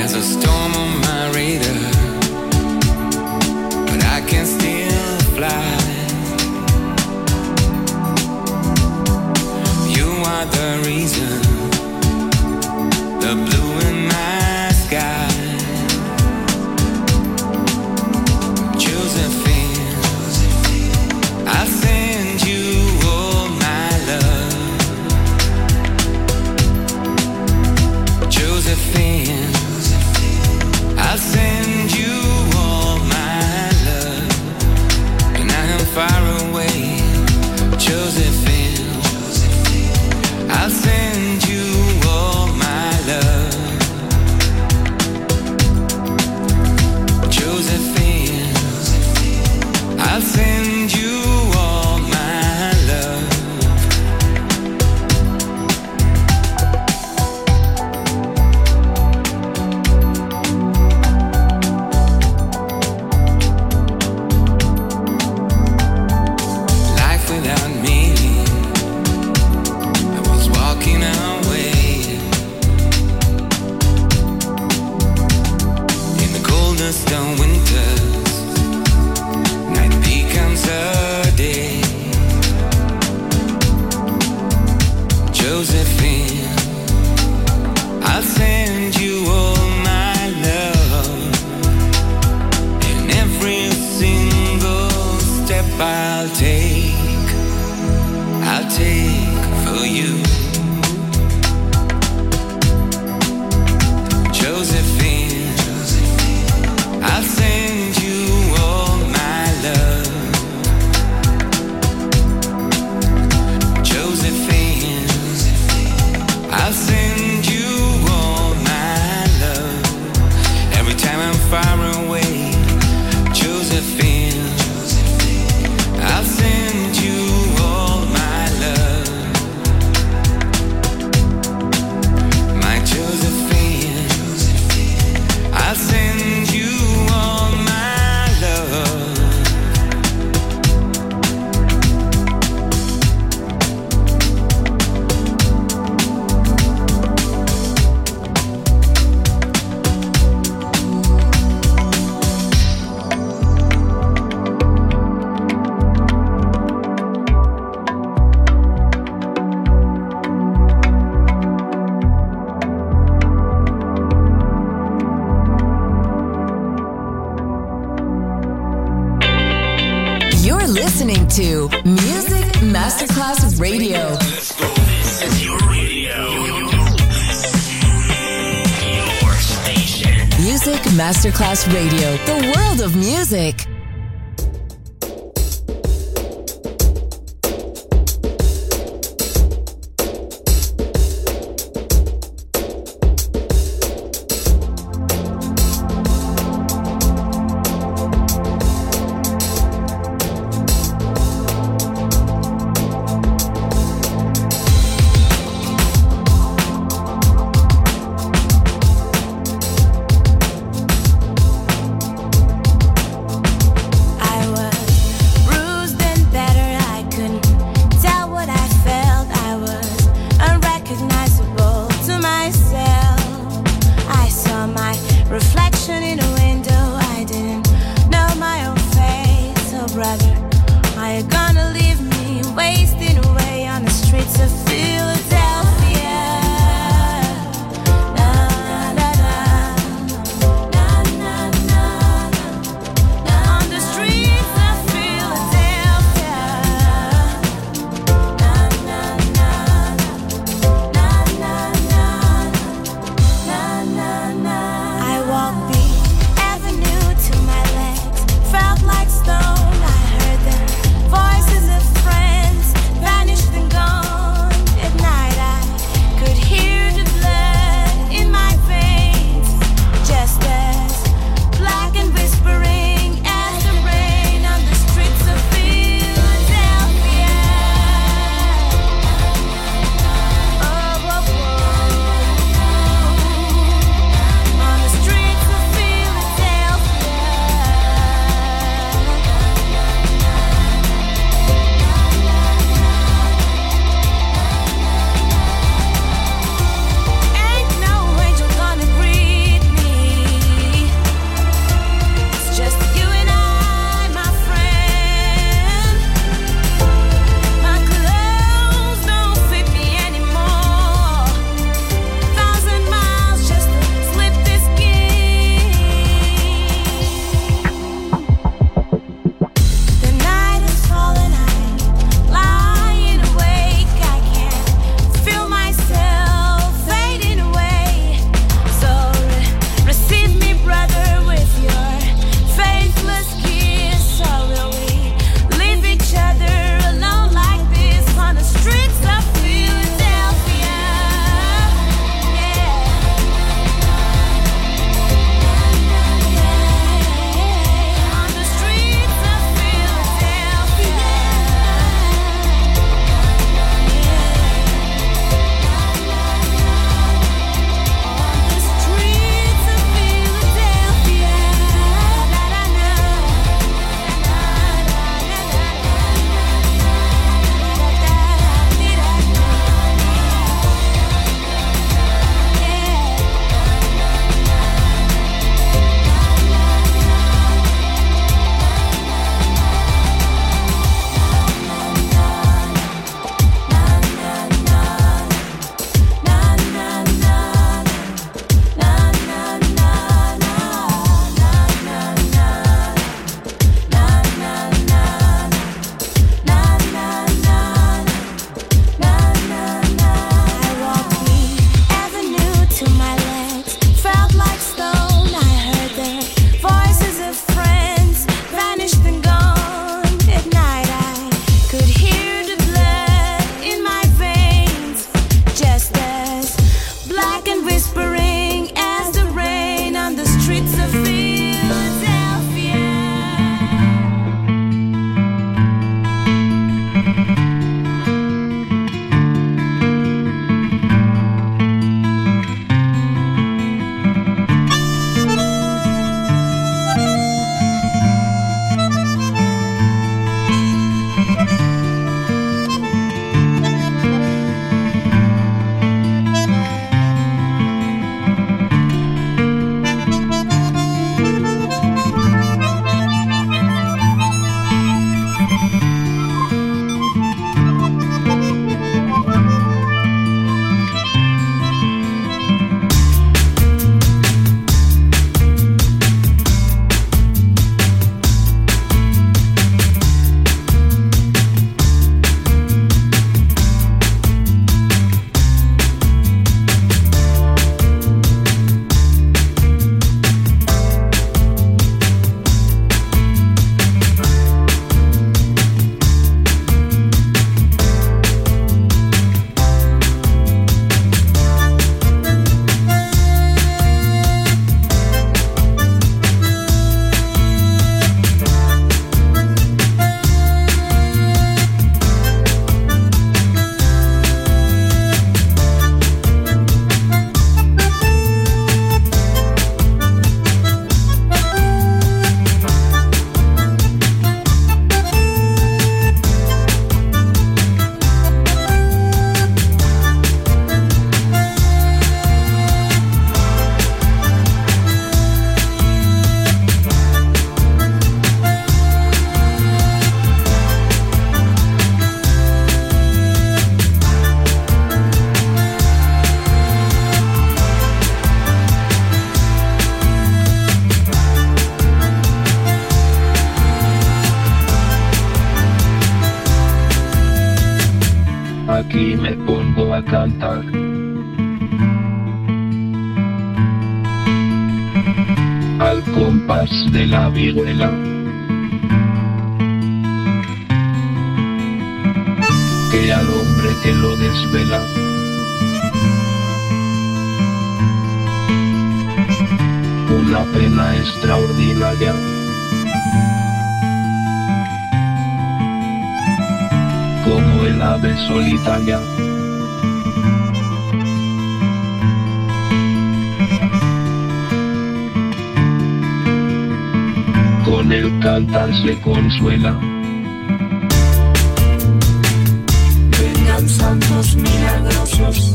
There's a storm Al compás de la vihuela. Que al hombre que lo desvela. Una pena extraordinaria. como el ave solitaria. el cantar se consuela. Vengan santos milagrosos.